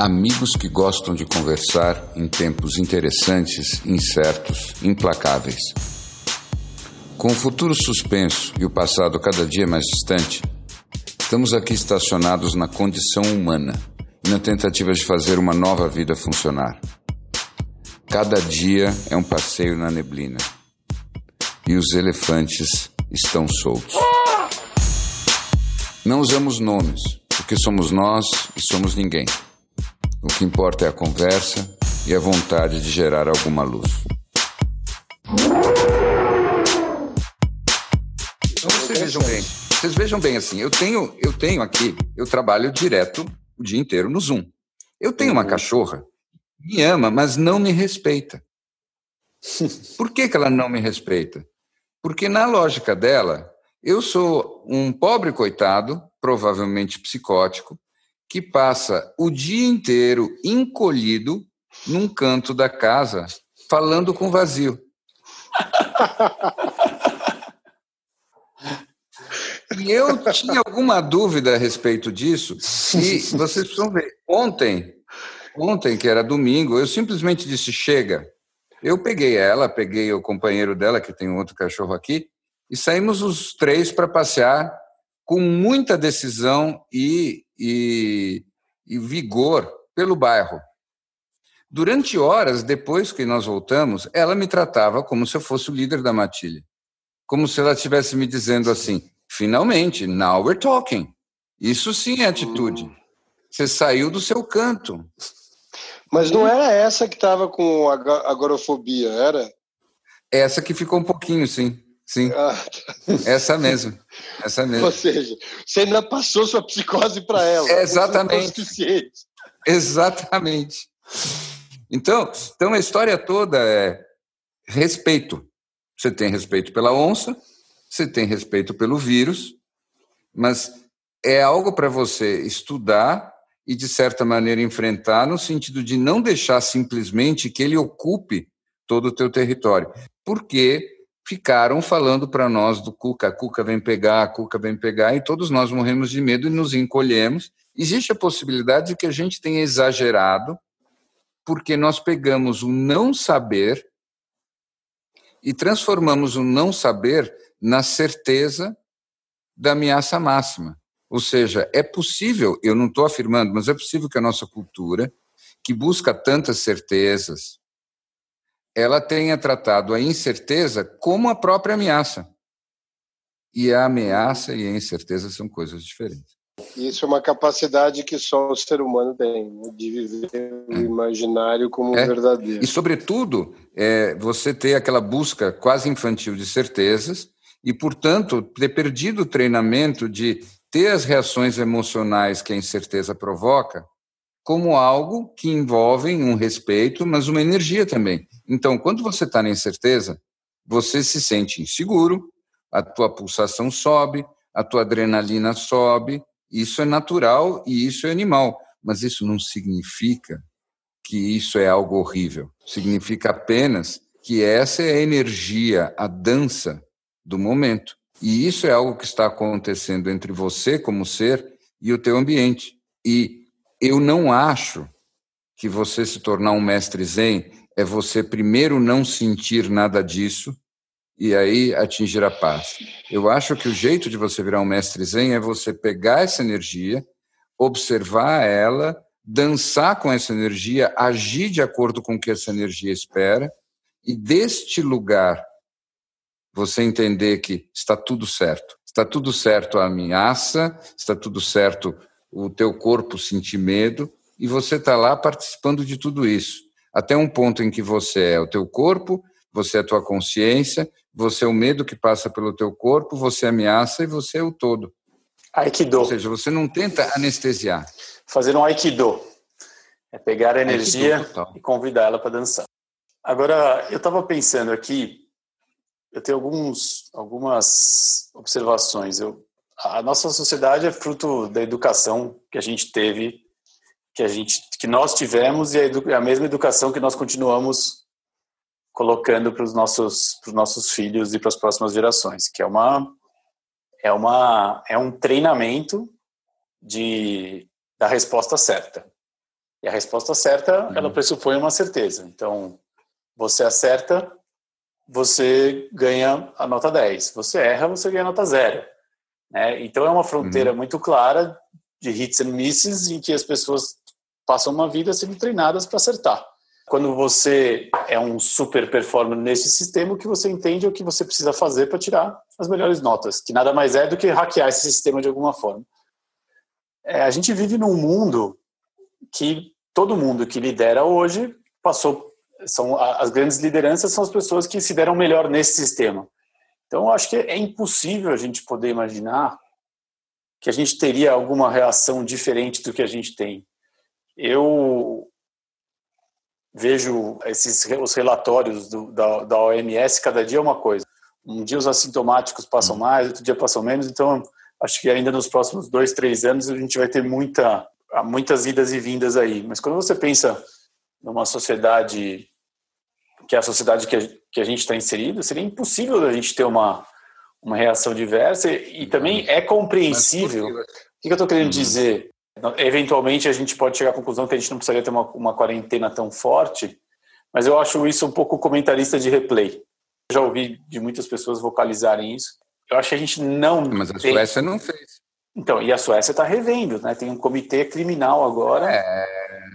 Amigos que gostam de conversar em tempos interessantes, incertos, implacáveis. Com o futuro suspenso e o passado cada dia mais distante, estamos aqui estacionados na condição humana e na tentativa de fazer uma nova vida funcionar. Cada dia é um passeio na neblina e os elefantes estão soltos. Não usamos nomes, porque somos nós e somos ninguém. O que importa é a conversa e a vontade de gerar alguma luz. Então vocês vejam bem, vocês vejam bem assim, eu tenho, eu tenho aqui, eu trabalho direto o dia inteiro no Zoom. Eu tenho uma uhum. cachorra, me ama, mas não me respeita. Por que, que ela não me respeita? Porque na lógica dela, eu sou um pobre coitado, provavelmente psicótico, que passa o dia inteiro encolhido num canto da casa, falando com vazio. E eu tinha alguma dúvida a respeito disso, e vocês precisam ver. Ontem, ontem, que era domingo, eu simplesmente disse: chega. Eu peguei ela, peguei o companheiro dela, que tem outro cachorro aqui, e saímos os três para passear com muita decisão e, e, e vigor pelo bairro. Durante horas depois que nós voltamos, ela me tratava como se eu fosse o líder da matilha. Como se ela estivesse me dizendo assim: finalmente, now we're talking. Isso sim é atitude. Você saiu do seu canto. Mas não era essa que estava com agorafobia, era? Essa que ficou um pouquinho, sim. Sim. Ah. Essa mesmo. Essa mesmo. Ou seja, você ainda passou sua psicose para ela. É exatamente. Exatamente. Então, então a história toda é respeito. Você tem respeito pela onça, você tem respeito pelo vírus, mas é algo para você estudar e, de certa maneira, enfrentar no sentido de não deixar simplesmente que ele ocupe todo o teu território. Porque ficaram falando para nós do Cuca, Cuca vem pegar, Cuca vem pegar, e todos nós morremos de medo e nos encolhemos. Existe a possibilidade de que a gente tenha exagerado, porque nós pegamos o não saber e transformamos o não saber na certeza da ameaça máxima. Ou seja, é possível, eu não estou afirmando, mas é possível que a nossa cultura, que busca tantas certezas, ela tenha tratado a incerteza como a própria ameaça. E a ameaça e a incerteza são coisas diferentes. Isso é uma capacidade que só o ser humano tem, né? de viver o é. imaginário como é. verdadeiro. E, sobretudo, é, você ter aquela busca quase infantil de certezas e, portanto, ter perdido o treinamento de ter as reações emocionais que a incerteza provoca como algo que envolve um respeito, mas uma energia também. Então, quando você está na incerteza, você se sente inseguro, a tua pulsação sobe, a tua adrenalina sobe. Isso é natural e isso é animal, mas isso não significa que isso é algo horrível. Significa apenas que essa é a energia, a dança do momento. E isso é algo que está acontecendo entre você como ser e o teu ambiente. E eu não acho que você se tornar um mestre zen é você primeiro não sentir nada disso e aí atingir a paz. Eu acho que o jeito de você virar um mestre zen é você pegar essa energia, observar ela, dançar com essa energia, agir de acordo com o que essa energia espera e deste lugar você entender que está tudo certo. Está tudo certo a ameaça, está tudo certo o teu corpo sentir medo e você está lá participando de tudo isso até um ponto em que você é o teu corpo, você é a tua consciência, você é o medo que passa pelo teu corpo, você é ameaça e você é o todo. Aikido. Ou seja, você não tenta anestesiar. Fazer um Aikido. É pegar a energia e convidar ela para dançar. Agora, eu estava pensando aqui, eu tenho alguns, algumas observações. Eu, a nossa sociedade é fruto da educação que a gente teve que a gente que nós tivemos e a, a mesma educação que nós continuamos colocando para os nossos para os nossos filhos e para as próximas gerações, que é uma é uma é um treinamento de da resposta certa. E a resposta certa, uhum. ela pressupõe uma certeza. Então, você acerta, você ganha a nota 10. Você erra, você ganha a nota 0. Né? Então, é uma fronteira uhum. muito clara de hits and misses em que as pessoas passam uma vida sendo treinadas para acertar. Quando você é um super performer nesse sistema, o que você entende é o que você precisa fazer para tirar as melhores notas, que nada mais é do que hackear esse sistema de alguma forma. É, a gente vive num mundo que todo mundo que lidera hoje passou são as grandes lideranças são as pessoas que se deram melhor nesse sistema. Então, eu acho que é impossível a gente poder imaginar que a gente teria alguma reação diferente do que a gente tem. Eu vejo esses os relatórios do, da, da OMS cada dia é uma coisa. Um dia os assintomáticos passam hum. mais, outro dia passam menos. Então, acho que ainda nos próximos dois, três anos a gente vai ter muita, muitas idas e vindas aí. Mas quando você pensa numa sociedade que é a sociedade que a, que a gente está inserido, seria impossível a gente ter uma, uma reação diversa e, e também é compreensível. O que, eu estou querendo uhum. dizer? Eventualmente a gente pode chegar à conclusão que a gente não precisaria ter uma, uma quarentena tão forte, mas eu acho isso um pouco comentarista de replay. já ouvi de muitas pessoas vocalizarem isso. Eu acho que a gente não. Mas a tem... Suécia não fez. Então, e a Suécia está revendo, né? Tem um comitê criminal agora, é...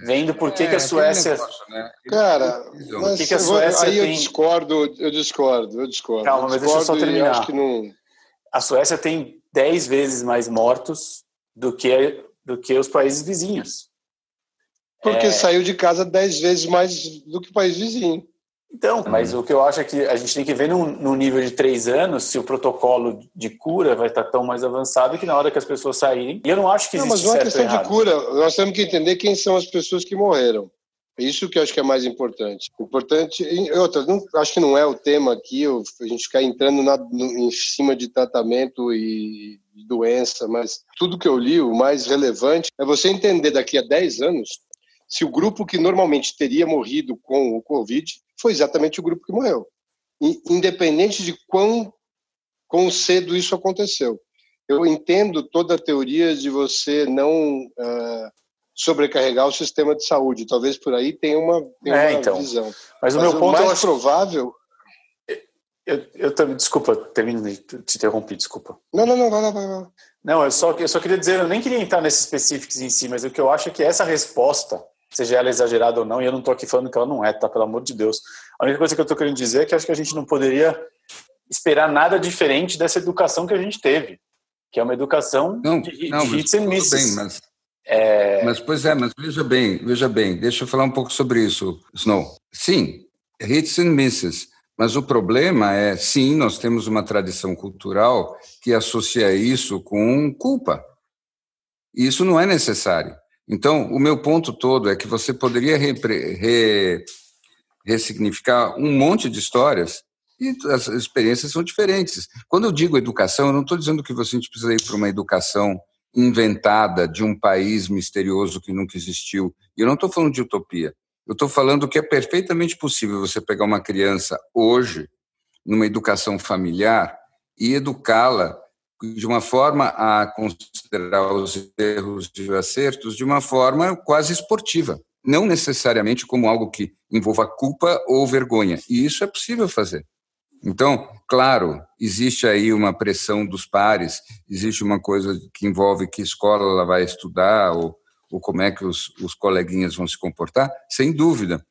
vendo por que, é, que a Suécia. Negócio, né? Cara, por que, que a Suécia aí tem... eu discordo, eu discordo, eu discordo. Calma, mas deixa eu só terminar. Acho que não... A Suécia tem 10 vezes mais mortos do que, do que os países vizinhos. Porque é... saiu de casa 10 vezes mais do que o país vizinho. Então, mas o que eu acho é que a gente tem que ver no, no, nível de três anos se o protocolo de cura vai estar tão mais avançado que na hora que as pessoas saírem. E eu não acho que existe Não, mas não é questão de cura. Nós temos que entender quem são as pessoas que morreram. Isso que eu acho que é mais importante. Importante. Outra, não, acho que não é o tema aqui, a gente ficar entrando na, no, em cima de tratamento e doença, mas tudo que eu li, o mais relevante é você entender daqui a 10 anos se o grupo que normalmente teria morrido com o Covid foi exatamente o grupo que morreu. Independente de quão, quão cedo isso aconteceu. Eu entendo toda a teoria de você não uh, sobrecarregar o sistema de saúde. Talvez por aí tenha uma, tenha é, uma então. visão. Mas o Mas meu ponto mais acho... provável. Eu, eu, eu desculpa, termino de te interromper, desculpa. Não, não, não, vai lá, vai lá. Não, eu só, eu só queria dizer, eu nem queria entrar nesses específicos em si, mas o que eu acho é que essa resposta seja ela exagerada ou não, e eu não estou aqui falando que ela não é, tá? Pelo amor de Deus. A única coisa que eu estou querendo dizer é que acho que a gente não poderia esperar nada diferente dessa educação que a gente teve, que é uma educação não, de, não, de hits and misses. Bem, mas, é... mas, pois é, mas veja bem, veja bem, deixa eu falar um pouco sobre isso, Snow. Sim, hits and misses, mas o problema é, sim, nós temos uma tradição cultural que associa isso com culpa. E isso não é necessário. Então, o meu ponto todo é que você poderia re, ressignificar um monte de histórias e as experiências são diferentes. Quando eu digo educação, eu não estou dizendo que você precisa ir para uma educação inventada de um país misterioso que nunca existiu. E eu não estou falando de utopia. Eu estou falando que é perfeitamente possível você pegar uma criança hoje, numa educação familiar, e educá-la de uma forma a considerar os erros e os acertos de uma forma quase esportiva, não necessariamente como algo que envolva culpa ou vergonha. E isso é possível fazer. Então, claro, existe aí uma pressão dos pares, existe uma coisa que envolve que escola ela vai estudar ou, ou como é que os, os coleguinhas vão se comportar, sem dúvida.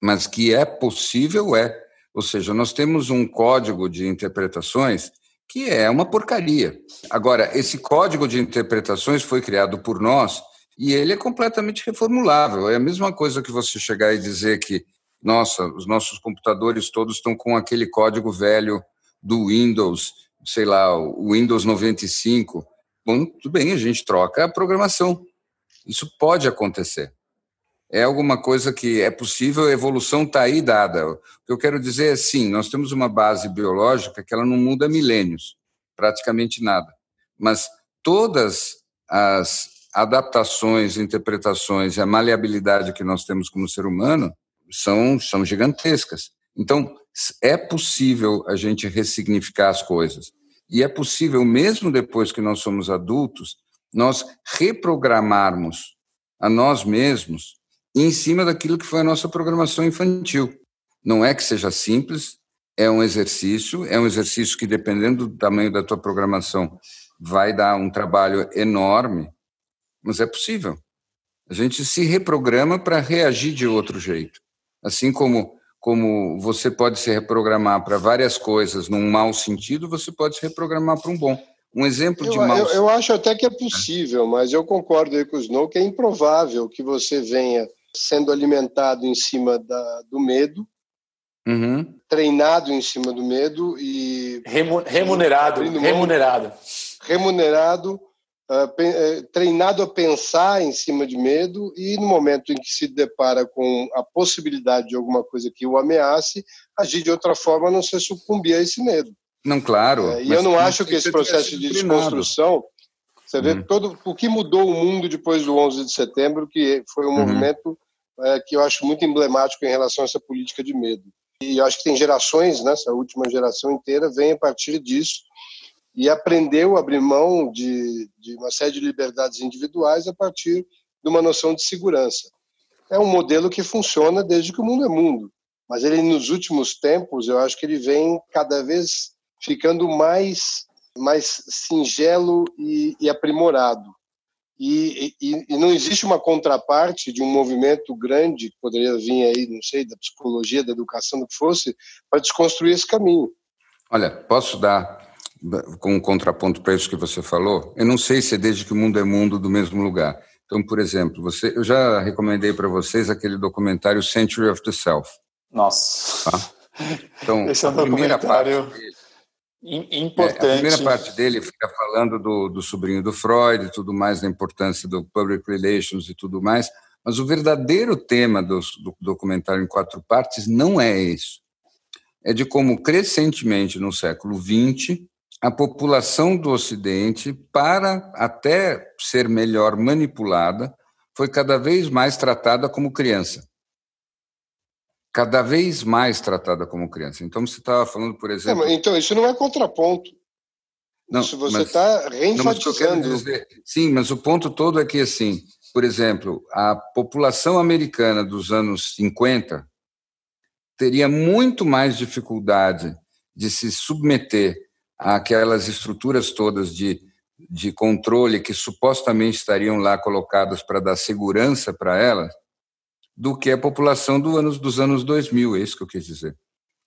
Mas que é possível, é. Ou seja, nós temos um código de interpretações que é uma porcaria. Agora, esse código de interpretações foi criado por nós e ele é completamente reformulável. É a mesma coisa que você chegar e dizer que, nossa, os nossos computadores todos estão com aquele código velho do Windows, sei lá, o Windows 95. Bom, tudo bem, a gente troca a programação. Isso pode acontecer é alguma coisa que é possível, a evolução está aí dada. O que eu quero dizer é sim, nós temos uma base biológica que ela não muda milênios, praticamente nada. Mas todas as adaptações, interpretações e a maleabilidade que nós temos como ser humano são, são gigantescas. Então, é possível a gente ressignificar as coisas. E é possível, mesmo depois que nós somos adultos, nós reprogramarmos a nós mesmos em cima daquilo que foi a nossa programação infantil. Não é que seja simples, é um exercício, é um exercício que, dependendo do tamanho da tua programação, vai dar um trabalho enorme, mas é possível. A gente se reprograma para reagir de outro jeito. Assim como, como você pode se reprogramar para várias coisas num mau sentido, você pode se reprogramar para um bom. Um exemplo de eu, mau eu, eu acho até que é possível, mas eu concordo aí com o Snow que é improvável que você venha sendo alimentado em cima da, do medo, uhum. treinado em cima do medo e remunerado, remunerado, remunerado, treinado a pensar em cima de medo e no momento em que se depara com a possibilidade de alguma coisa que o ameace, agir de outra forma, a não se sucumbir a esse medo. Não, claro. É, e eu não acho que esse processo de desconstrução você vê uhum. todo o que mudou o mundo depois do 11 de setembro, que foi um uhum. movimento é, que eu acho muito emblemático em relação a essa política de medo. E eu acho que tem gerações, né, essa última geração inteira vem a partir disso e aprendeu a abrir mão de, de uma série de liberdades individuais a partir de uma noção de segurança. É um modelo que funciona desde que o mundo é mundo, mas ele nos últimos tempos, eu acho que ele vem cada vez ficando mais mais singelo e, e aprimorado. E, e, e, não existe uma contraparte de um movimento grande que poderia vir aí, não sei, da psicologia, da educação, do que fosse, para desconstruir esse caminho. Olha, posso dar com um contraponto para isso que você falou? Eu não sei se é desde que o mundo é mundo do mesmo lugar. Então, por exemplo, você, eu já recomendei para vocês aquele documentário Century of the Self. Nossa. Tá? Então, Esse é um a primeira parte Importante. É, a primeira parte dele fica falando do, do sobrinho do Freud e tudo mais, da importância do public relations e tudo mais, mas o verdadeiro tema do, do documentário em quatro partes não é isso. É de como, crescentemente no século XX, a população do Ocidente, para até ser melhor manipulada, foi cada vez mais tratada como criança cada vez mais tratada como criança. Então, você estava falando, por exemplo... então, isso não é contraponto. Não, isso você está reenfatizando. Não, dizer, sim, mas o ponto todo é que, assim, por exemplo, a população americana dos anos 50 teria muito mais dificuldade de se submeter àquelas estruturas todas de, de controle que supostamente estariam lá colocadas para dar segurança para elas, do que a população do anos, dos anos 2000, é isso que eu quis dizer.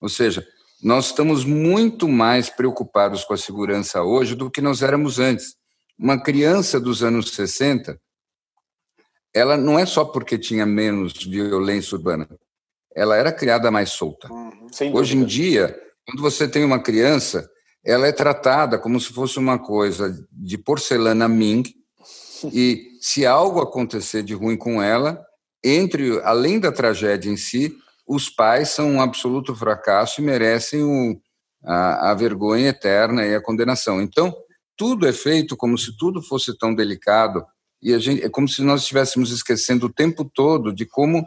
Ou seja, nós estamos muito mais preocupados com a segurança hoje do que nós éramos antes. Uma criança dos anos 60, ela não é só porque tinha menos violência urbana, ela era criada mais solta. Uhum, hoje em dia, quando você tem uma criança, ela é tratada como se fosse uma coisa de porcelana Ming, e se algo acontecer de ruim com ela, entre além da tragédia em si, os pais são um absoluto fracasso e merecem o, a, a vergonha eterna e a condenação. Então, tudo é feito como se tudo fosse tão delicado e a gente é como se nós estivéssemos esquecendo o tempo todo de como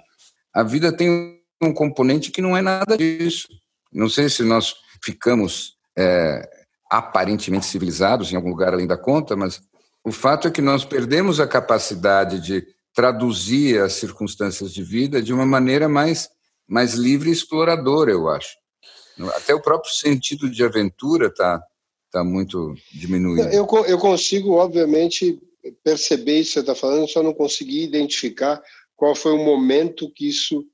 a vida tem um componente que não é nada disso. Não sei se nós ficamos é, aparentemente civilizados em algum lugar além da conta, mas o fato é que nós perdemos a capacidade de traduzir as circunstâncias de vida de uma maneira mais, mais livre e exploradora, eu acho. Até o próprio sentido de aventura está tá muito diminuído. Eu, eu consigo, obviamente, perceber isso que você está falando, só não consegui identificar qual foi o momento que isso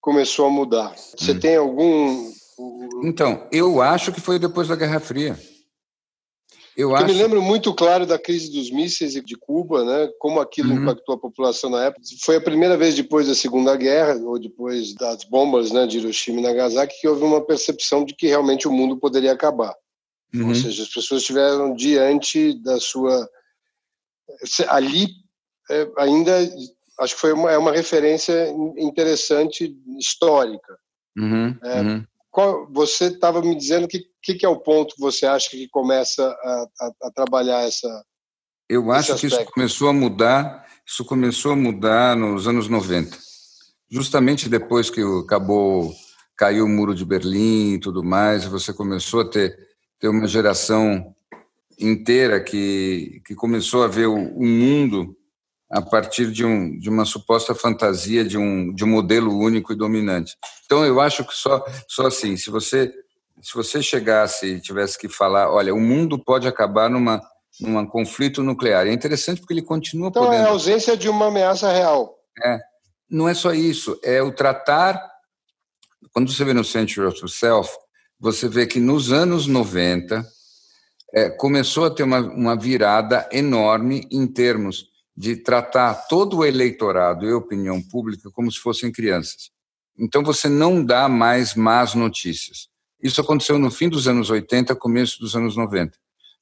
começou a mudar. Você hum. tem algum. Então, eu acho que foi depois da Guerra Fria. Eu, acho... me lembro muito claro da crise dos mísseis de Cuba, né? Como aquilo uhum. impactou a população na época. Foi a primeira vez depois da Segunda Guerra ou depois das bombas, né, de Hiroshima e Nagasaki que houve uma percepção de que realmente o mundo poderia acabar. Uhum. Ou seja, as pessoas estiveram diante da sua ali é, ainda acho que foi uma, é uma referência interessante histórica. Uhum, é, uhum. Qual, você estava me dizendo que que, que é o ponto que você acha que começa a, a, a trabalhar essa? Eu acho que isso começou a mudar. Isso começou a mudar nos anos 90, justamente depois que acabou caiu o muro de Berlim e tudo mais. Você começou a ter ter uma geração inteira que que começou a ver o, o mundo a partir de, um, de uma suposta fantasia de um, de um modelo único e dominante. Então, eu acho que só, só assim, se você, se você chegasse e tivesse que falar, olha, o mundo pode acabar numa, num conflito nuclear. É interessante porque ele continua então, podendo... Então, é a ausência de uma ameaça real. É. Não é só isso, é o tratar... Quando você vê no Century of Self, você vê que nos anos 90 é, começou a ter uma, uma virada enorme em termos de tratar todo o eleitorado e a opinião pública como se fossem crianças. Então você não dá mais más notícias. Isso aconteceu no fim dos anos 80, começo dos anos 90.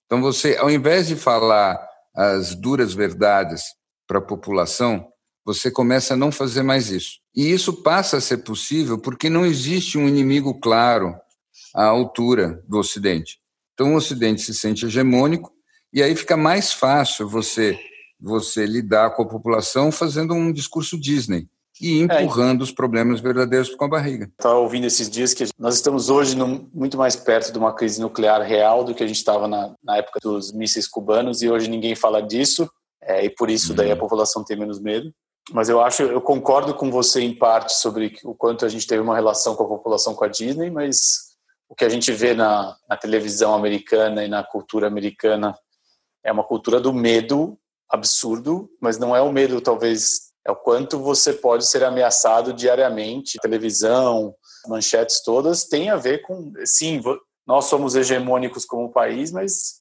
Então você, ao invés de falar as duras verdades para a população, você começa a não fazer mais isso. E isso passa a ser possível porque não existe um inimigo claro à altura do Ocidente. Então o Ocidente se sente hegemônico e aí fica mais fácil você você lidar com a população fazendo um discurso Disney e empurrando é. os problemas verdadeiros com a barriga. Estava ouvindo esses dias que nós estamos hoje num, muito mais perto de uma crise nuclear real do que a gente estava na, na época dos mísseis cubanos e hoje ninguém fala disso é, e por isso daí a uhum. população tem menos medo. Mas eu acho, eu concordo com você em parte sobre o quanto a gente teve uma relação com a população com a Disney, mas o que a gente vê na, na televisão americana e na cultura americana é uma cultura do medo absurdo, mas não é o medo, talvez, é o quanto você pode ser ameaçado diariamente. Televisão, manchetes todas, tem a ver com, sim, nós somos hegemônicos como país, mas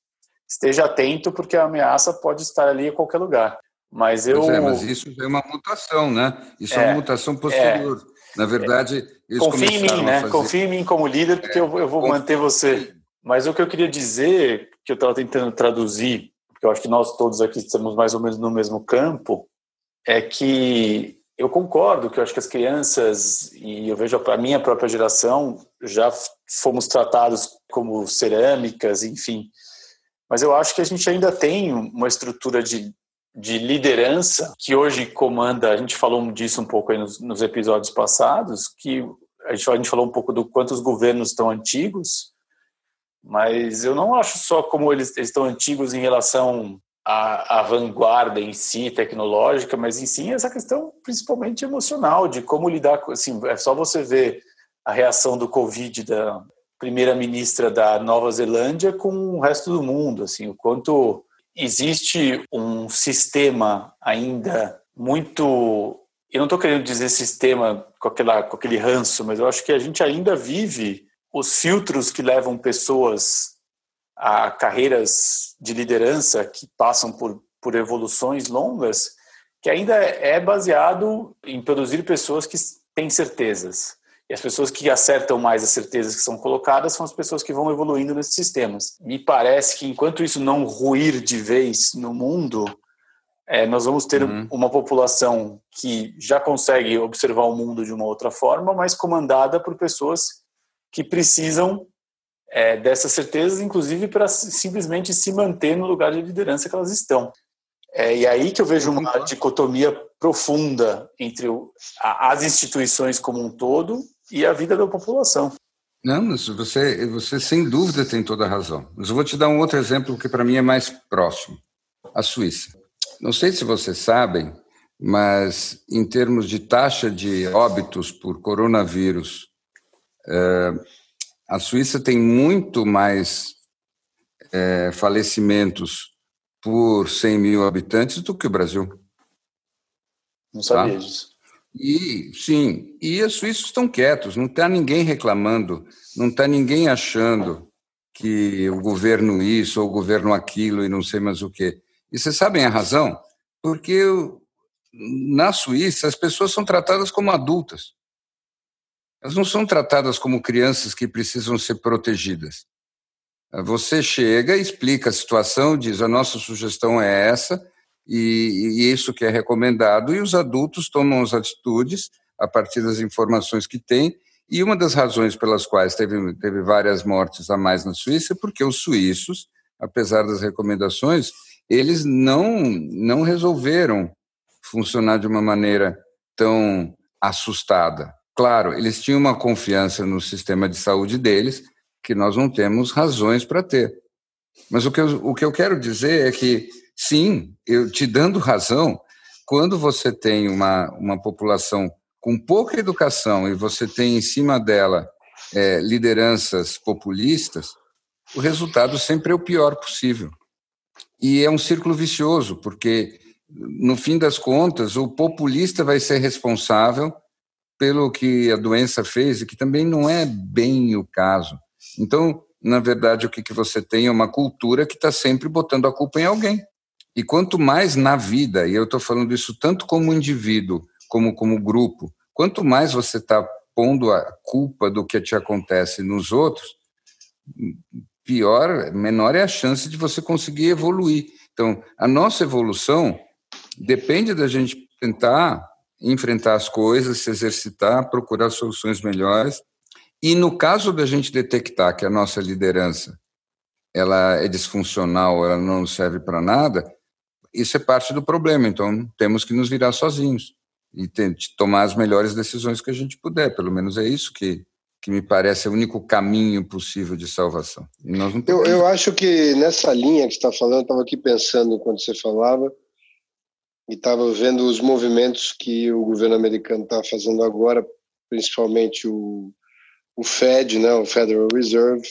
esteja atento porque a ameaça pode estar ali em qualquer lugar. Mas eu. É, mas isso é uma mutação, né? Isso é, é uma mutação posterior. É, Na verdade, eles confia em mim, né? Fazer... Confia em mim como líder, porque eu, eu vou manter você. Mas o que eu queria dizer, que eu estava tentando traduzir porque eu acho que nós todos aqui estamos mais ou menos no mesmo campo, é que eu concordo que eu acho que as crianças, e eu vejo a minha própria geração, já fomos tratados como cerâmicas, enfim. Mas eu acho que a gente ainda tem uma estrutura de, de liderança que hoje comanda, a gente falou disso um pouco aí nos, nos episódios passados, que a gente, a gente falou um pouco do quanto os governos estão antigos, mas eu não acho só como eles, eles estão antigos em relação à, à, vanguarda em si, tecnológica, mas em si essa questão principalmente emocional, de como lidar com. Assim, é só você ver a reação do Covid da primeira-ministra da Nova Zelândia com o resto do mundo, assim, o quanto existe um sistema ainda muito. Eu não estou querendo dizer sistema com, aquela, com aquele ranço, mas eu acho que a gente ainda vive os filtros que levam pessoas a carreiras de liderança que passam por, por evoluções longas, que ainda é baseado em produzir pessoas que têm certezas. E as pessoas que acertam mais as certezas que são colocadas são as pessoas que vão evoluindo nesses sistemas. Me parece que enquanto isso não ruir de vez no mundo, é, nós vamos ter uhum. uma população que já consegue observar o mundo de uma outra forma, mas comandada por pessoas que precisam é, dessas certezas, inclusive para simplesmente se manter no lugar de liderança que elas estão. É, e aí que eu vejo uma dicotomia profunda entre o, a, as instituições como um todo e a vida da população. Não, mas você, você sem dúvida tem toda a razão. Mas eu vou te dar um outro exemplo que para mim é mais próximo: a Suíça. Não sei se vocês sabem, mas em termos de taxa de óbitos por coronavírus a Suíça tem muito mais é, falecimentos por 100 mil habitantes do que o Brasil. Não sabia tá? disso. E sim, e os suíços estão quietos, não está ninguém reclamando, não está ninguém achando que o governo isso ou o governo aquilo e não sei mais o quê. E vocês sabem a razão? Porque na Suíça as pessoas são tratadas como adultas. Elas não são tratadas como crianças que precisam ser protegidas. Você chega, explica a situação, diz a nossa sugestão é essa e, e isso que é recomendado e os adultos tomam as atitudes a partir das informações que têm e uma das razões pelas quais teve, teve várias mortes a mais na Suíça é porque os suíços, apesar das recomendações, eles não, não resolveram funcionar de uma maneira tão assustada. Claro, eles tinham uma confiança no sistema de saúde deles que nós não temos razões para ter. Mas o que, eu, o que eu quero dizer é que, sim, eu te dando razão, quando você tem uma, uma população com pouca educação e você tem em cima dela é, lideranças populistas, o resultado sempre é o pior possível. E é um círculo vicioso, porque, no fim das contas, o populista vai ser responsável pelo que a doença fez, e que também não é bem o caso. Então, na verdade, o que, que você tem é uma cultura que está sempre botando a culpa em alguém. E quanto mais na vida, e eu estou falando isso tanto como indivíduo como como grupo, quanto mais você está pondo a culpa do que te acontece nos outros, pior, menor é a chance de você conseguir evoluir. Então, a nossa evolução depende da gente tentar enfrentar as coisas, se exercitar, procurar soluções melhores. E no caso da gente detectar que a nossa liderança ela é disfuncional, ela não serve para nada, isso é parte do problema. Então, temos que nos virar sozinhos e tomar as melhores decisões que a gente puder. Pelo menos é isso que, que me parece o único caminho possível de salvação. eu, eu acho que nessa linha que está falando, estava aqui pensando quando você falava, e estava vendo os movimentos que o governo americano está fazendo agora, principalmente o, o Fed, né, o Federal Reserve,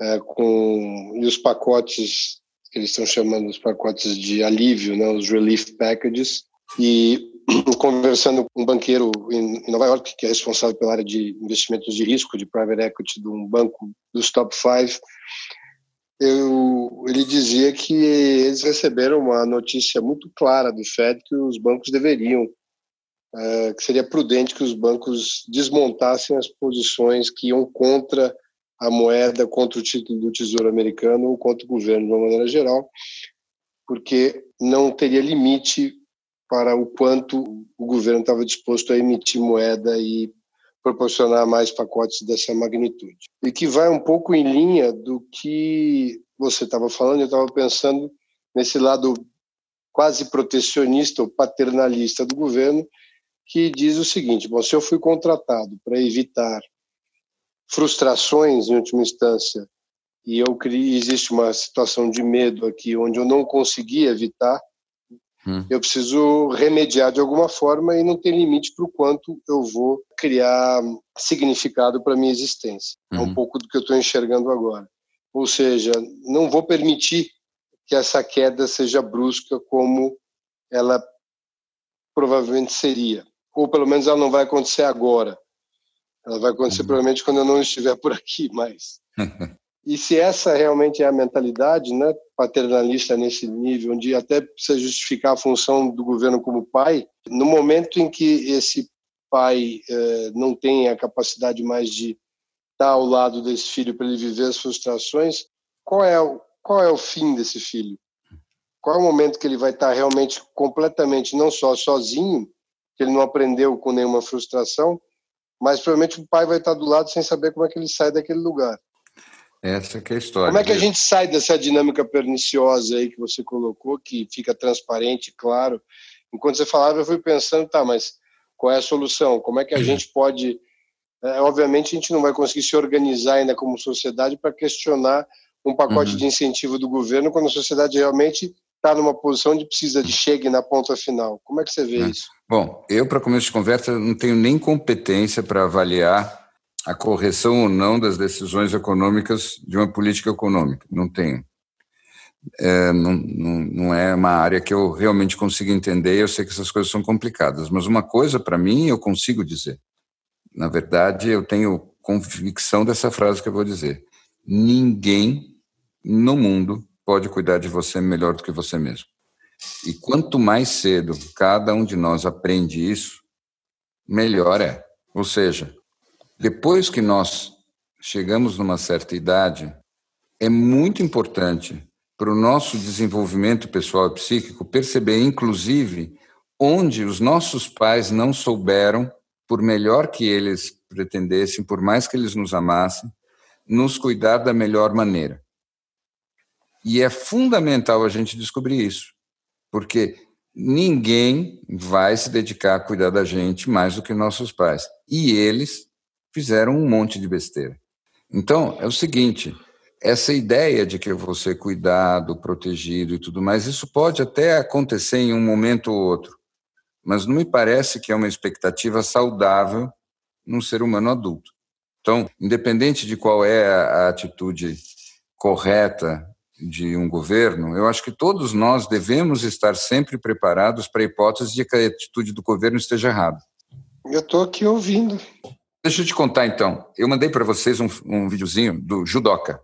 é, com e os pacotes que eles estão chamando os pacotes de alívio, né, os relief packages, e conversando com um banqueiro em Nova York, que é responsável pela área de investimentos de risco de private equity de um banco dos top five, eu, ele dizia que eles receberam uma notícia muito clara do Fed que os bancos deveriam, é, que seria prudente que os bancos desmontassem as posições que iam contra a moeda, contra o título do Tesouro Americano ou contra o governo de uma maneira geral, porque não teria limite para o quanto o governo estava disposto a emitir moeda e proporcionar mais pacotes dessa magnitude. E que vai um pouco em linha do que você estava falando, eu estava pensando nesse lado quase protecionista ou paternalista do governo, que diz o seguinte: bom, se eu fui contratado para evitar frustrações em última instância e eu existe uma situação de medo aqui onde eu não consegui evitar, Hum. Eu preciso remediar de alguma forma e não tem limite para o quanto eu vou criar significado para minha existência. É um uhum. pouco do que eu estou enxergando agora. Ou seja, não vou permitir que essa queda seja brusca como ela provavelmente seria. Ou pelo menos ela não vai acontecer agora. Ela vai acontecer uhum. provavelmente quando eu não estiver por aqui mais. E se essa realmente é a mentalidade, né, paternalista nesse nível, onde até precisa justificar a função do governo como pai, no momento em que esse pai eh, não tem a capacidade mais de estar ao lado desse filho para ele viver as frustrações, qual é o, qual é o fim desse filho? Qual é o momento que ele vai estar realmente completamente, não só sozinho, que ele não aprendeu com nenhuma frustração, mas provavelmente o pai vai estar do lado sem saber como é que ele sai daquele lugar. Essa que é a história. Como é que a gente sai dessa dinâmica perniciosa aí que você colocou, que fica transparente, claro? Enquanto você falava, eu fui pensando, tá, mas qual é a solução? Como é que a gente pode... É, obviamente, a gente não vai conseguir se organizar ainda como sociedade para questionar um pacote uhum. de incentivo do governo quando a sociedade realmente está numa posição de precisa de chegue na ponta final. Como é que você vê é. isso? Bom, eu, para começo de conversa, não tenho nem competência para avaliar a correção ou não das decisões econômicas de uma política econômica. Não tenho. É, não, não, não, é uma área que eu realmente consigo entender. Eu sei que essas coisas são complicadas, mas uma coisa para mim eu consigo dizer. Na verdade, eu tenho convicção dessa frase que eu vou dizer. Ninguém no mundo pode cuidar de você melhor do que você mesmo. E quanto mais cedo cada um de nós aprende isso, melhor é. Ou seja, depois que nós chegamos numa certa idade, é muito importante para o nosso desenvolvimento pessoal e psíquico perceber, inclusive, onde os nossos pais não souberam, por melhor que eles pretendessem, por mais que eles nos amassem, nos cuidar da melhor maneira. E é fundamental a gente descobrir isso, porque ninguém vai se dedicar a cuidar da gente mais do que nossos pais. E eles fizeram um monte de besteira. Então, é o seguinte: essa ideia de que eu vou ser cuidado, protegido e tudo mais, isso pode até acontecer em um momento ou outro, mas não me parece que é uma expectativa saudável num ser humano adulto. Então, independente de qual é a atitude correta de um governo, eu acho que todos nós devemos estar sempre preparados para a hipótese de que a atitude do governo esteja errada. Eu estou aqui ouvindo. Deixa eu te contar então. Eu mandei para vocês um, um videozinho do Judoka.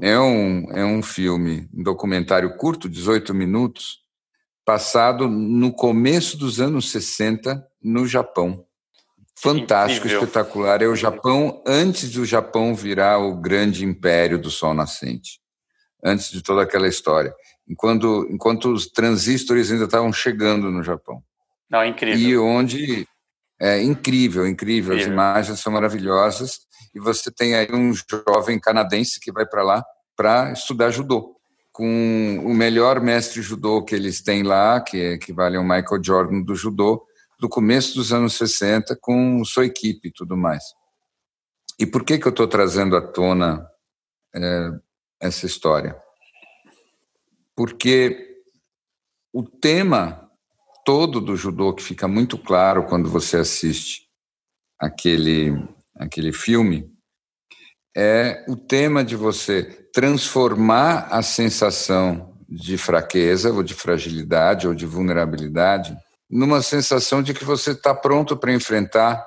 É um, é um filme, um documentário curto, 18 minutos, passado no começo dos anos 60 no Japão. Fantástico, Incrível. espetacular. É o Japão antes do Japão virar o grande império do Sol Nascente. Antes de toda aquela história. Enquanto, enquanto os transistores ainda estavam chegando no Japão. Não, é incrível. E onde é incrível, incrível, As imagens são maravilhosas. E você tem aí um jovem canadense que vai para lá para estudar judô. Com o melhor mestre judô que eles têm lá, que equivale ao Michael Jordan do judô, do começo dos anos 60, com sua equipe e tudo mais. E por que, que eu estou trazendo à tona é, essa história? Porque o tema todo do judô que fica muito claro quando você assiste aquele, aquele filme é o tema de você transformar a sensação de fraqueza ou de fragilidade ou de vulnerabilidade numa sensação de que você está pronto para enfrentar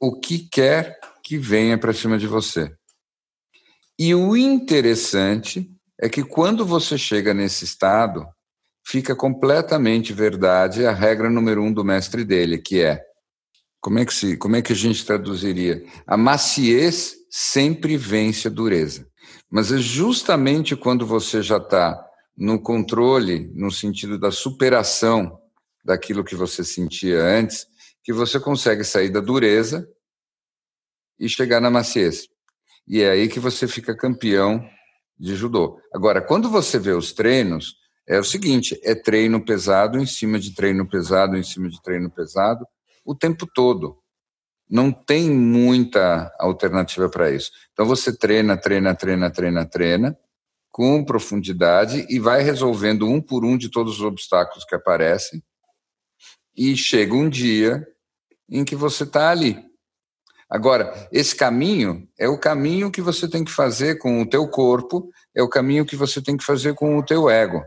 o que quer que venha para cima de você. E o interessante é que quando você chega nesse estado, fica completamente verdade a regra número um do mestre dele, que é como é que se, como é que a gente traduziria? A maciez sempre vence a dureza. Mas é justamente quando você já está no controle, no sentido da superação daquilo que você sentia antes, que você consegue sair da dureza e chegar na maciez. E é aí que você fica campeão de judô. Agora, quando você vê os treinos, é o seguinte: é treino pesado em cima de treino pesado em cima de treino pesado o tempo todo. Não tem muita alternativa para isso. Então você treina, treina, treina, treina, treina com profundidade e vai resolvendo um por um de todos os obstáculos que aparecem. E chega um dia em que você está ali. Agora, esse caminho é o caminho que você tem que fazer com o teu corpo, é o caminho que você tem que fazer com o teu ego.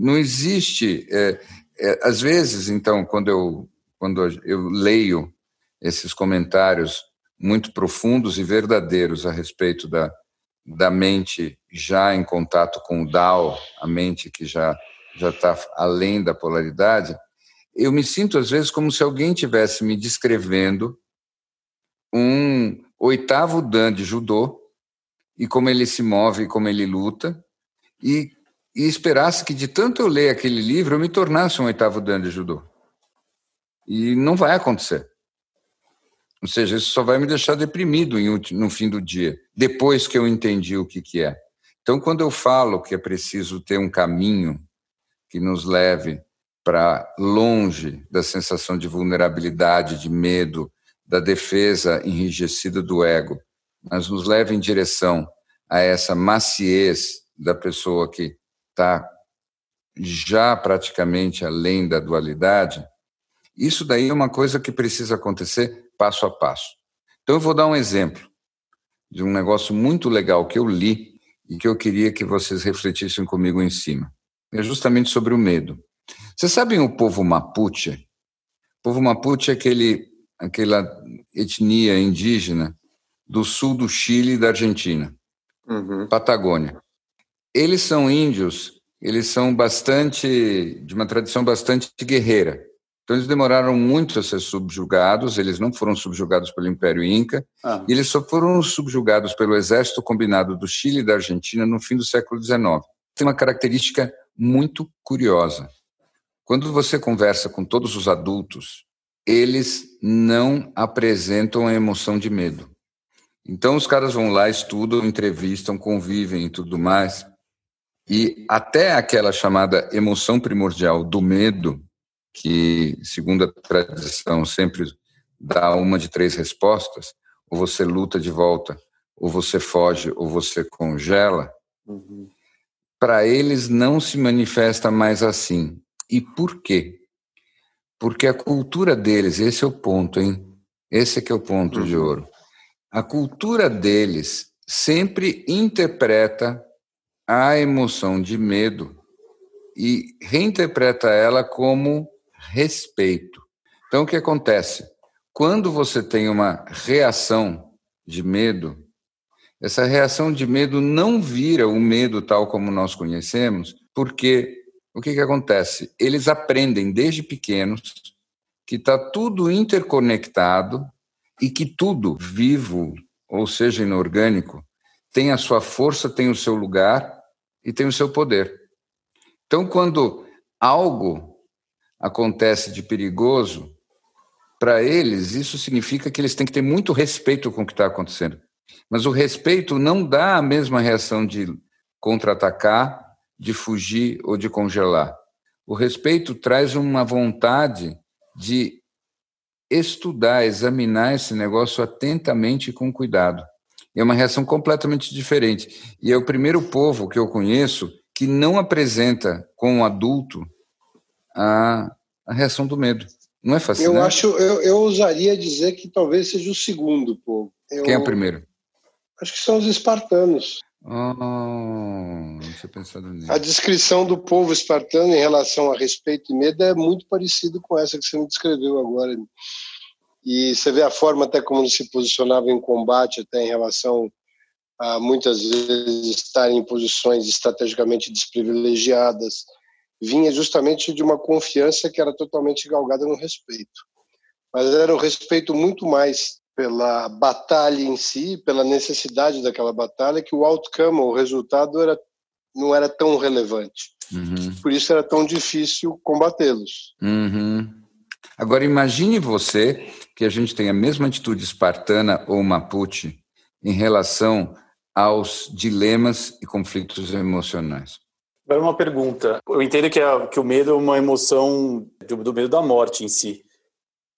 Não existe. É, é, às vezes, então, quando eu, quando eu leio esses comentários muito profundos e verdadeiros a respeito da, da mente já em contato com o Dao, a mente que já já está além da polaridade, eu me sinto às vezes como se alguém tivesse me descrevendo um oitavo dan de judô e como ele se move, como ele luta e e esperasse que de tanto eu ler aquele livro eu me tornasse um oitavo dan de judô. E não vai acontecer. Ou seja, isso só vai me deixar deprimido no fim do dia, depois que eu entendi o que, que é. Então, quando eu falo que é preciso ter um caminho que nos leve para longe da sensação de vulnerabilidade, de medo, da defesa enrijecida do ego, mas nos leve em direção a essa maciez da pessoa que está já praticamente além da dualidade, isso daí é uma coisa que precisa acontecer passo a passo. Então eu vou dar um exemplo de um negócio muito legal que eu li e que eu queria que vocês refletissem comigo em cima. É justamente sobre o medo. Vocês sabem o povo Mapuche? O povo Mapuche é aquele, aquela etnia indígena do sul do Chile e da Argentina, uhum. Patagônia. Eles são índios, eles são bastante, de uma tradição bastante guerreira. Então, eles demoraram muito a ser subjugados, eles não foram subjugados pelo Império Inca, ah. e eles só foram subjugados pelo exército combinado do Chile e da Argentina no fim do século XIX. Tem uma característica muito curiosa. Quando você conversa com todos os adultos, eles não apresentam a emoção de medo. Então, os caras vão lá, estudam, entrevistam, convivem e tudo mais, e até aquela chamada emoção primordial do medo, que, segundo a tradição, sempre dá uma de três respostas: ou você luta de volta, ou você foge, ou você congela. Uhum. Para eles não se manifesta mais assim. E por quê? Porque a cultura deles, esse é o ponto, hein? Esse é que é o ponto uhum. de ouro. A cultura deles sempre interpreta a emoção de medo e reinterpreta ela como respeito. Então, o que acontece? Quando você tem uma reação de medo, essa reação de medo não vira o medo tal como nós conhecemos, porque o que, que acontece? Eles aprendem desde pequenos que está tudo interconectado e que tudo vivo, ou seja, inorgânico, tem a sua força, tem o seu lugar e tem o seu poder. Então, quando algo acontece de perigoso, para eles, isso significa que eles têm que ter muito respeito com o que está acontecendo. Mas o respeito não dá a mesma reação de contra-atacar, de fugir ou de congelar. O respeito traz uma vontade de estudar, examinar esse negócio atentamente e com cuidado. É uma reação completamente diferente. E é o primeiro povo que eu conheço que não apresenta com o adulto a, a reação do medo. Não é fascinante? Eu acho, eu, eu ousaria dizer que talvez seja o segundo povo. Eu, Quem é o primeiro? Acho que são os espartanos. Oh. A descrição do povo espartano em relação a respeito e medo é muito parecido com essa que você me descreveu agora. E você vê a forma até como eles se posicionavam em combate, até em relação a muitas vezes estarem em posições estrategicamente desprivilegiadas, vinha justamente de uma confiança que era totalmente galgada no respeito. Mas era um respeito muito mais pela batalha em si, pela necessidade daquela batalha, que o outcome, o resultado, era, não era tão relevante. Uhum. Por isso era tão difícil combatê-los. Uhum. Agora imagine você que a gente tem a mesma atitude espartana ou mapuche em relação aos dilemas e conflitos emocionais. Agora uma pergunta. Eu entendo que, a, que o medo é uma emoção do, do medo da morte em si.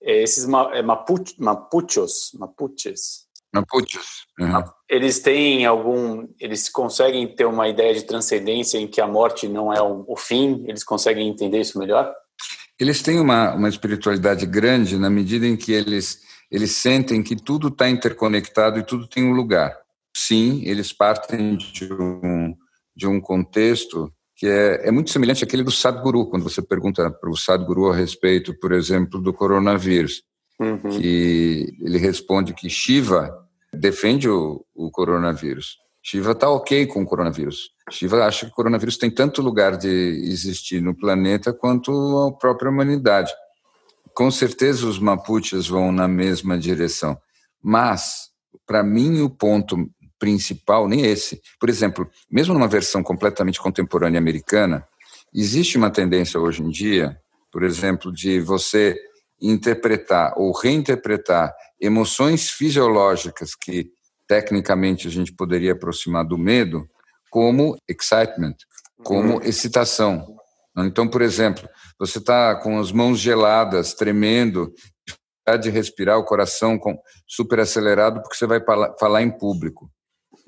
É, esses ma, é, mapuch, mapuchos, mapuches. Mapuches. Uhum. Eles têm algum, eles conseguem ter uma ideia de transcendência em que a morte não é o, o fim. Eles conseguem entender isso melhor? Eles têm uma, uma espiritualidade grande na medida em que eles eles sentem que tudo está interconectado e tudo tem um lugar. Sim, eles partem de um, de um contexto que é, é muito semelhante àquele do Sadhguru, quando você pergunta para o Sadhguru a respeito, por exemplo, do coronavírus, uhum. que ele responde que Shiva defende o, o coronavírus. Shiva está ok com o coronavírus. Shiva acha que o coronavírus tem tanto lugar de existir no planeta quanto a própria humanidade. Com certeza os Mapuches vão na mesma direção. Mas, para mim, o ponto principal, nem esse. Por exemplo, mesmo numa versão completamente contemporânea americana, existe uma tendência hoje em dia, por exemplo, de você interpretar ou reinterpretar emoções fisiológicas que tecnicamente a gente poderia aproximar do medo como excitement, como uhum. excitação. Então, por exemplo, você está com as mãos geladas, tremendo, de respirar, o coração super acelerado porque você vai falar em público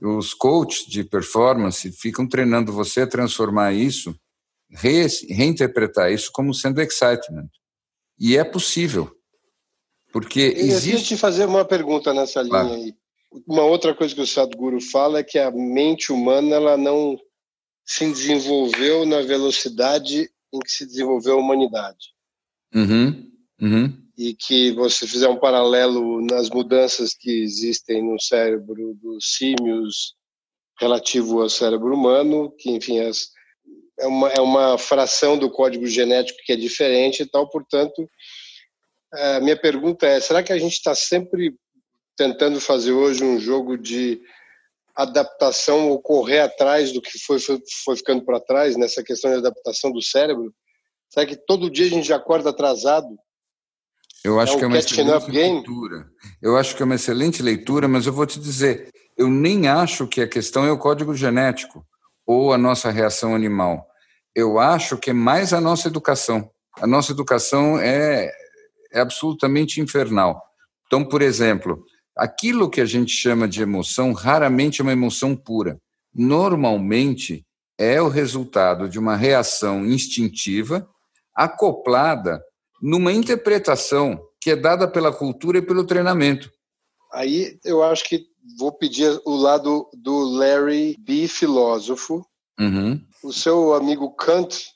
os coaches de performance ficam treinando você a transformar isso, re, reinterpretar isso como sendo excitement. E é possível. Porque existe... Deixa eu te fazer uma pergunta nessa linha claro. aí. Uma outra coisa que o Sadhguru fala é que a mente humana ela não se desenvolveu na velocidade em que se desenvolveu a humanidade. Uhum. Uhum e que você fizer um paralelo nas mudanças que existem no cérebro dos símios relativo ao cérebro humano, que enfim é, é uma, é uma fração do código genético que é diferente e tal, portanto, a minha pergunta é, será que a gente está sempre tentando fazer hoje um jogo de adaptação ou correr atrás do que foi, foi, foi ficando para trás nessa questão de adaptação do cérebro? Será que todo dia a gente acorda atrasado eu acho é que é uma excelente leitura. Eu acho que é uma excelente leitura, mas eu vou te dizer, eu nem acho que a questão é o código genético ou a nossa reação animal. Eu acho que é mais a nossa educação. A nossa educação é, é absolutamente infernal. Então, por exemplo, aquilo que a gente chama de emoção raramente é uma emoção pura. Normalmente é o resultado de uma reação instintiva acoplada numa interpretação que é dada pela cultura e pelo treinamento. Aí eu acho que vou pedir o lado do Larry B, filósofo. Uhum. O seu amigo Kant,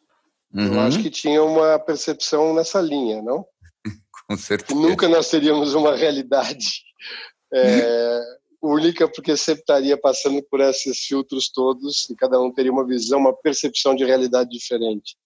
uhum. eu acho que tinha uma percepção nessa linha, não? Com certeza. Que nunca nós teríamos uma realidade é, única, porque sempre estaria passando por esses filtros todos e cada um teria uma visão, uma percepção de realidade diferente.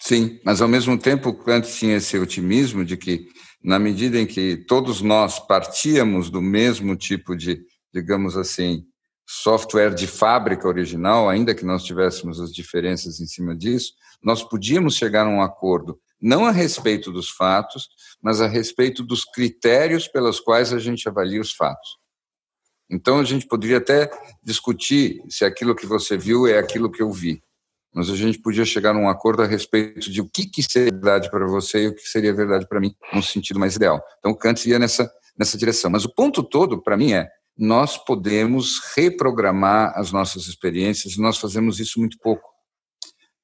Sim, mas ao mesmo tempo Kant tinha esse otimismo de que, na medida em que todos nós partíamos do mesmo tipo de, digamos assim, software de fábrica original, ainda que nós tivéssemos as diferenças em cima disso, nós podíamos chegar a um acordo, não a respeito dos fatos, mas a respeito dos critérios pelos quais a gente avalia os fatos. Então, a gente poderia até discutir se aquilo que você viu é aquilo que eu vi, mas a gente podia chegar a um acordo a respeito de o que, que seria verdade para você e o que seria verdade para mim, no sentido mais ideal. Então, Kant ia nessa, nessa direção. Mas o ponto todo, para mim, é nós podemos reprogramar as nossas experiências e nós fazemos isso muito pouco.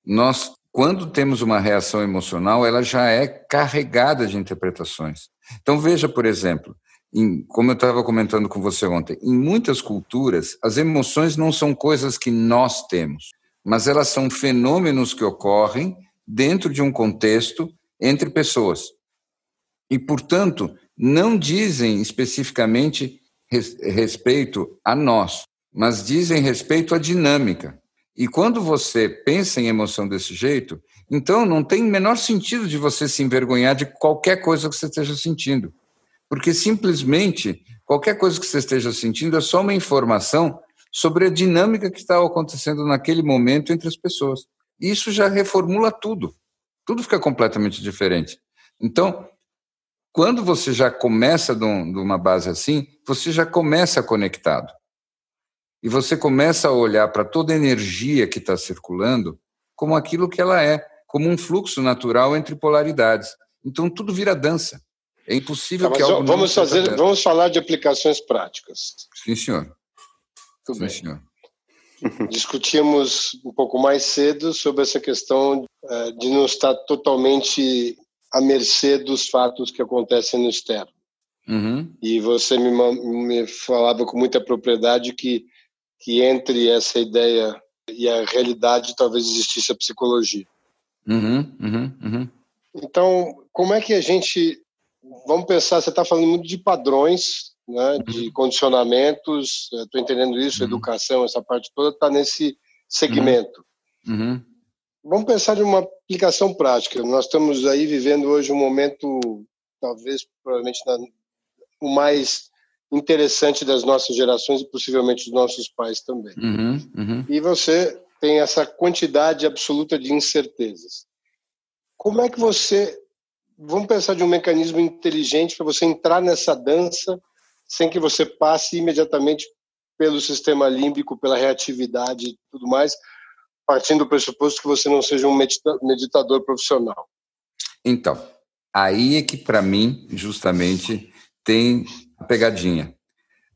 Nós, quando temos uma reação emocional, ela já é carregada de interpretações. Então, veja, por exemplo, em, como eu estava comentando com você ontem, em muitas culturas, as emoções não são coisas que nós temos, mas elas são fenômenos que ocorrem dentro de um contexto entre pessoas. E, portanto, não dizem especificamente respeito a nós, mas dizem respeito à dinâmica. E quando você pensa em emoção desse jeito, então não tem o menor sentido de você se envergonhar de qualquer coisa que você esteja sentindo. Porque simplesmente qualquer coisa que você esteja sentindo é só uma informação sobre a dinâmica que está acontecendo naquele momento entre as pessoas. Isso já reformula tudo. Tudo fica completamente diferente. Então, quando você já começa de uma base assim, você já começa conectado. E você começa a olhar para toda a energia que está circulando como aquilo que ela é, como um fluxo natural entre polaridades. Então tudo vira dança. É impossível tá, que algo vamos fazer, vamos falar de aplicações práticas. Sim, senhor. Tudo Sim, bem. senhor. Discutimos um pouco mais cedo sobre essa questão eh, de não estar totalmente à mercê dos fatos que acontecem no externo. Uhum. E você me, me falava com muita propriedade que, que entre essa ideia e a realidade talvez existisse a psicologia. Uhum, uhum, uhum. Então, como é que a gente. Vamos pensar, você está falando muito de padrões, né, uhum. de condicionamentos, estou entendendo isso, uhum. educação, essa parte toda está nesse segmento. Uhum. Vamos pensar de uma aplicação prática. Nós estamos aí vivendo hoje um momento, talvez, provavelmente, na, o mais interessante das nossas gerações e possivelmente dos nossos pais também. Uhum, uhum. E você tem essa quantidade absoluta de incertezas. Como é que você. Vamos pensar de um mecanismo inteligente para você entrar nessa dança sem que você passe imediatamente pelo sistema límbico, pela reatividade e tudo mais, partindo do pressuposto que você não seja um meditador profissional. Então, aí é que para mim, justamente, tem a pegadinha.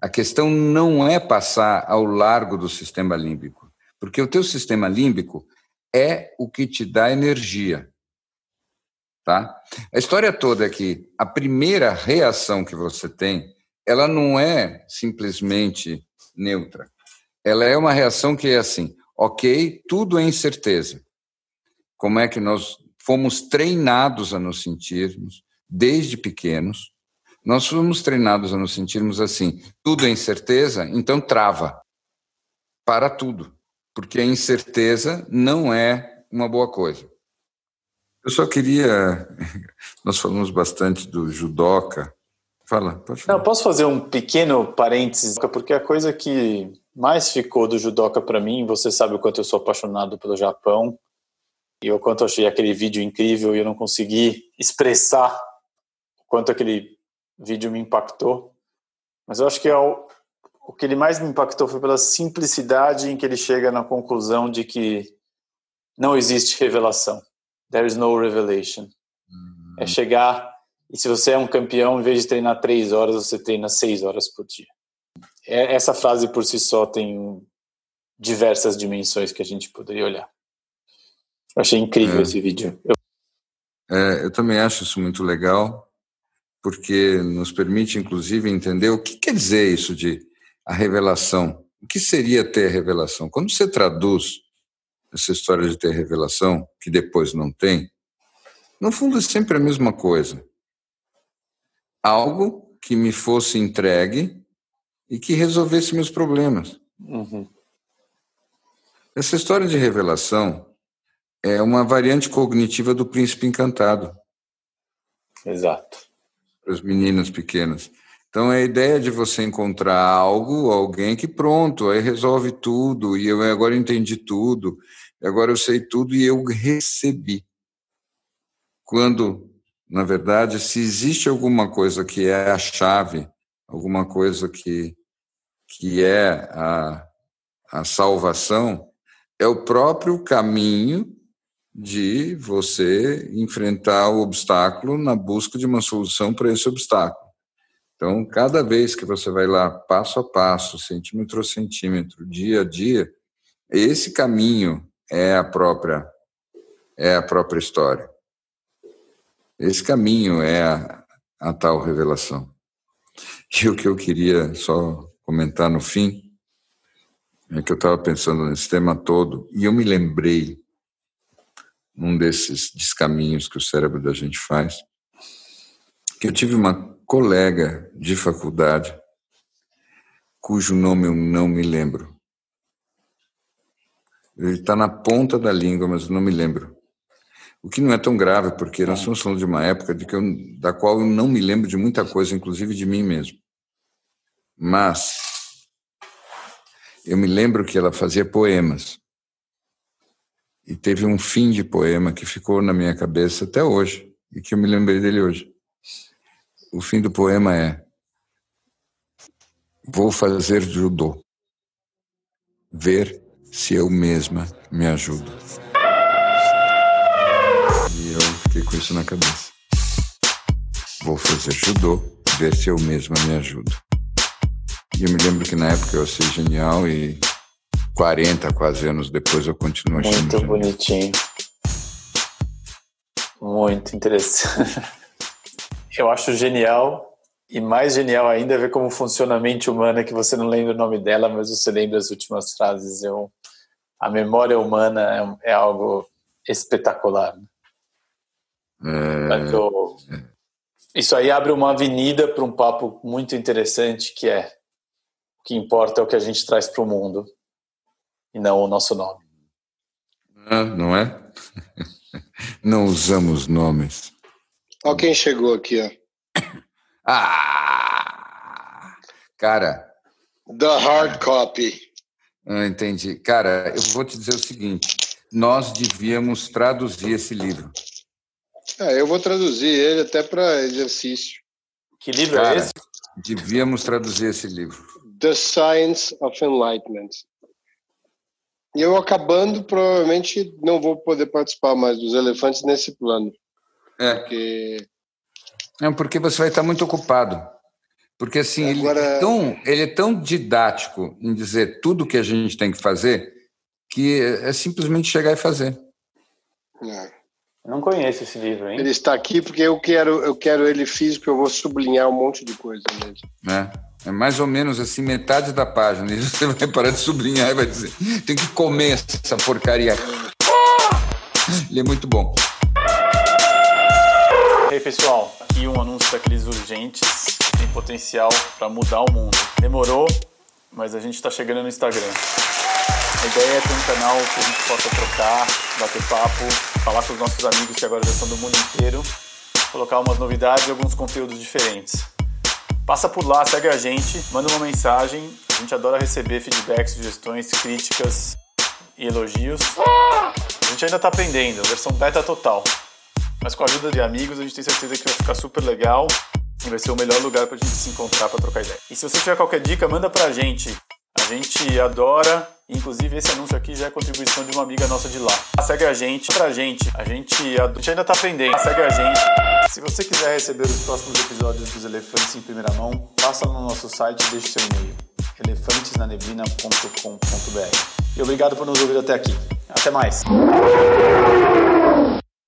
A questão não é passar ao largo do sistema límbico, porque o teu sistema límbico é o que te dá energia. Tá? A história toda é que a primeira reação que você tem, ela não é simplesmente neutra. Ela é uma reação que é assim: ok, tudo é incerteza. Como é que nós fomos treinados a nos sentirmos desde pequenos? Nós fomos treinados a nos sentirmos assim: tudo é incerteza, então trava. Para tudo. Porque a incerteza não é uma boa coisa. Eu só queria. Nós falamos bastante do judoca. Fala, pode falar. Não, posso fazer um pequeno parênteses, porque a coisa que mais ficou do judoca para mim, você sabe o quanto eu sou apaixonado pelo Japão e o quanto eu achei aquele vídeo incrível e eu não consegui expressar o quanto aquele vídeo me impactou. Mas eu acho que é o, o que ele mais me impactou foi pela simplicidade em que ele chega na conclusão de que não existe revelação. There is no revelation. Uhum. É chegar e se você é um campeão, em vez de treinar três horas, você treina seis horas por dia. É, essa frase por si só tem diversas dimensões que a gente poderia olhar. Eu achei incrível é. esse vídeo. Eu... É, eu também acho isso muito legal, porque nos permite, inclusive, entender o que quer dizer isso de a revelação. O que seria ter revelação? Quando você traduz essa história de ter revelação, que depois não tem, no fundo é sempre a mesma coisa. Algo que me fosse entregue e que resolvesse meus problemas. Uhum. Essa história de revelação é uma variante cognitiva do príncipe encantado. Exato. Para as meninas pequenas. Então, é a ideia de você encontrar algo, alguém que pronto, aí resolve tudo, e eu agora entendi tudo, agora eu sei tudo e eu recebi. Quando, na verdade, se existe alguma coisa que é a chave, alguma coisa que, que é a, a salvação, é o próprio caminho de você enfrentar o obstáculo na busca de uma solução para esse obstáculo. Então, cada vez que você vai lá, passo a passo, centímetro a centímetro, dia a dia, esse caminho é a própria é a própria história. Esse caminho é a, a tal revelação. E o que eu queria só comentar no fim é que eu estava pensando nesse tema todo e eu me lembrei num desses descaminhos que o cérebro da gente faz, que eu tive uma colega de faculdade cujo nome eu não me lembro. Ele está na ponta da língua, mas eu não me lembro. O que não é tão grave, porque nós estamos falando de uma época de que eu, da qual eu não me lembro de muita coisa, inclusive de mim mesmo. Mas eu me lembro que ela fazia poemas. E teve um fim de poema que ficou na minha cabeça até hoje, e que eu me lembrei dele hoje. O fim do poema é: Vou fazer judô. Ver se eu mesma me ajudo. E eu fiquei com isso na cabeça. Vou fazer judô, ver se eu mesma me ajudo. E eu me lembro que na época eu achei genial e 40 quase anos depois eu continuo achando. Muito bonitinho. Muito interessante. Eu acho genial e mais genial ainda é ver como funciona a mente humana, que você não lembra o nome dela, mas você lembra as últimas frases. Eu, a memória humana é, é algo espetacular. É... Eu, isso aí abre uma avenida para um papo muito interessante que é o que importa é o que a gente traz para o mundo e não o nosso nome. Ah, não é? Não usamos nomes. Olha quem chegou aqui, ó. Ah! Cara. The hard copy. Ah, entendi. Cara, eu vou te dizer o seguinte: nós devíamos traduzir esse livro. É, eu vou traduzir ele até para exercício. Que livro é Cara, é esse? Devíamos traduzir esse livro. The Science of Enlightenment. E eu acabando, provavelmente não vou poder participar mais dos elefantes nesse plano. É. Porque... É porque você vai estar muito ocupado. Porque assim, Agora... ele, é tão, ele é tão didático em dizer tudo o que a gente tem que fazer que é simplesmente chegar e fazer. É. Eu não conheço esse livro, hein? Ele está aqui porque eu quero, eu quero ele físico, eu vou sublinhar um monte de coisa mesmo. É. É mais ou menos assim, metade da página. E você vai parar de sublinhar e vai dizer: tem que comer essa porcaria. Ele é muito bom. E aí, pessoal, aqui um anúncio daqueles urgentes que tem potencial para mudar o mundo. Demorou, mas a gente está chegando no Instagram. A ideia é ter um canal que a gente possa trocar, bater papo, falar com os nossos amigos que agora já são do mundo inteiro, colocar umas novidades e alguns conteúdos diferentes. Passa por lá, segue a gente, manda uma mensagem. A gente adora receber feedbacks, sugestões, críticas e elogios. A gente ainda está aprendendo, versão beta total. Mas com a ajuda de amigos, a gente tem certeza que vai ficar super legal e vai ser o melhor lugar para a gente se encontrar para trocar ideia. E se você tiver qualquer dica, manda para a gente. A gente adora, inclusive esse anúncio aqui já é contribuição de uma amiga nossa de lá. Segue a gente, pra gente, a gente, a gente ainda tá aprendendo. Segue a gente. Se você quiser receber os próximos episódios dos Elefantes em primeira mão, passa no nosso site e deixe seu e-mail elefantesnaneblina.com.br. E obrigado por nos ouvir até aqui. Até mais.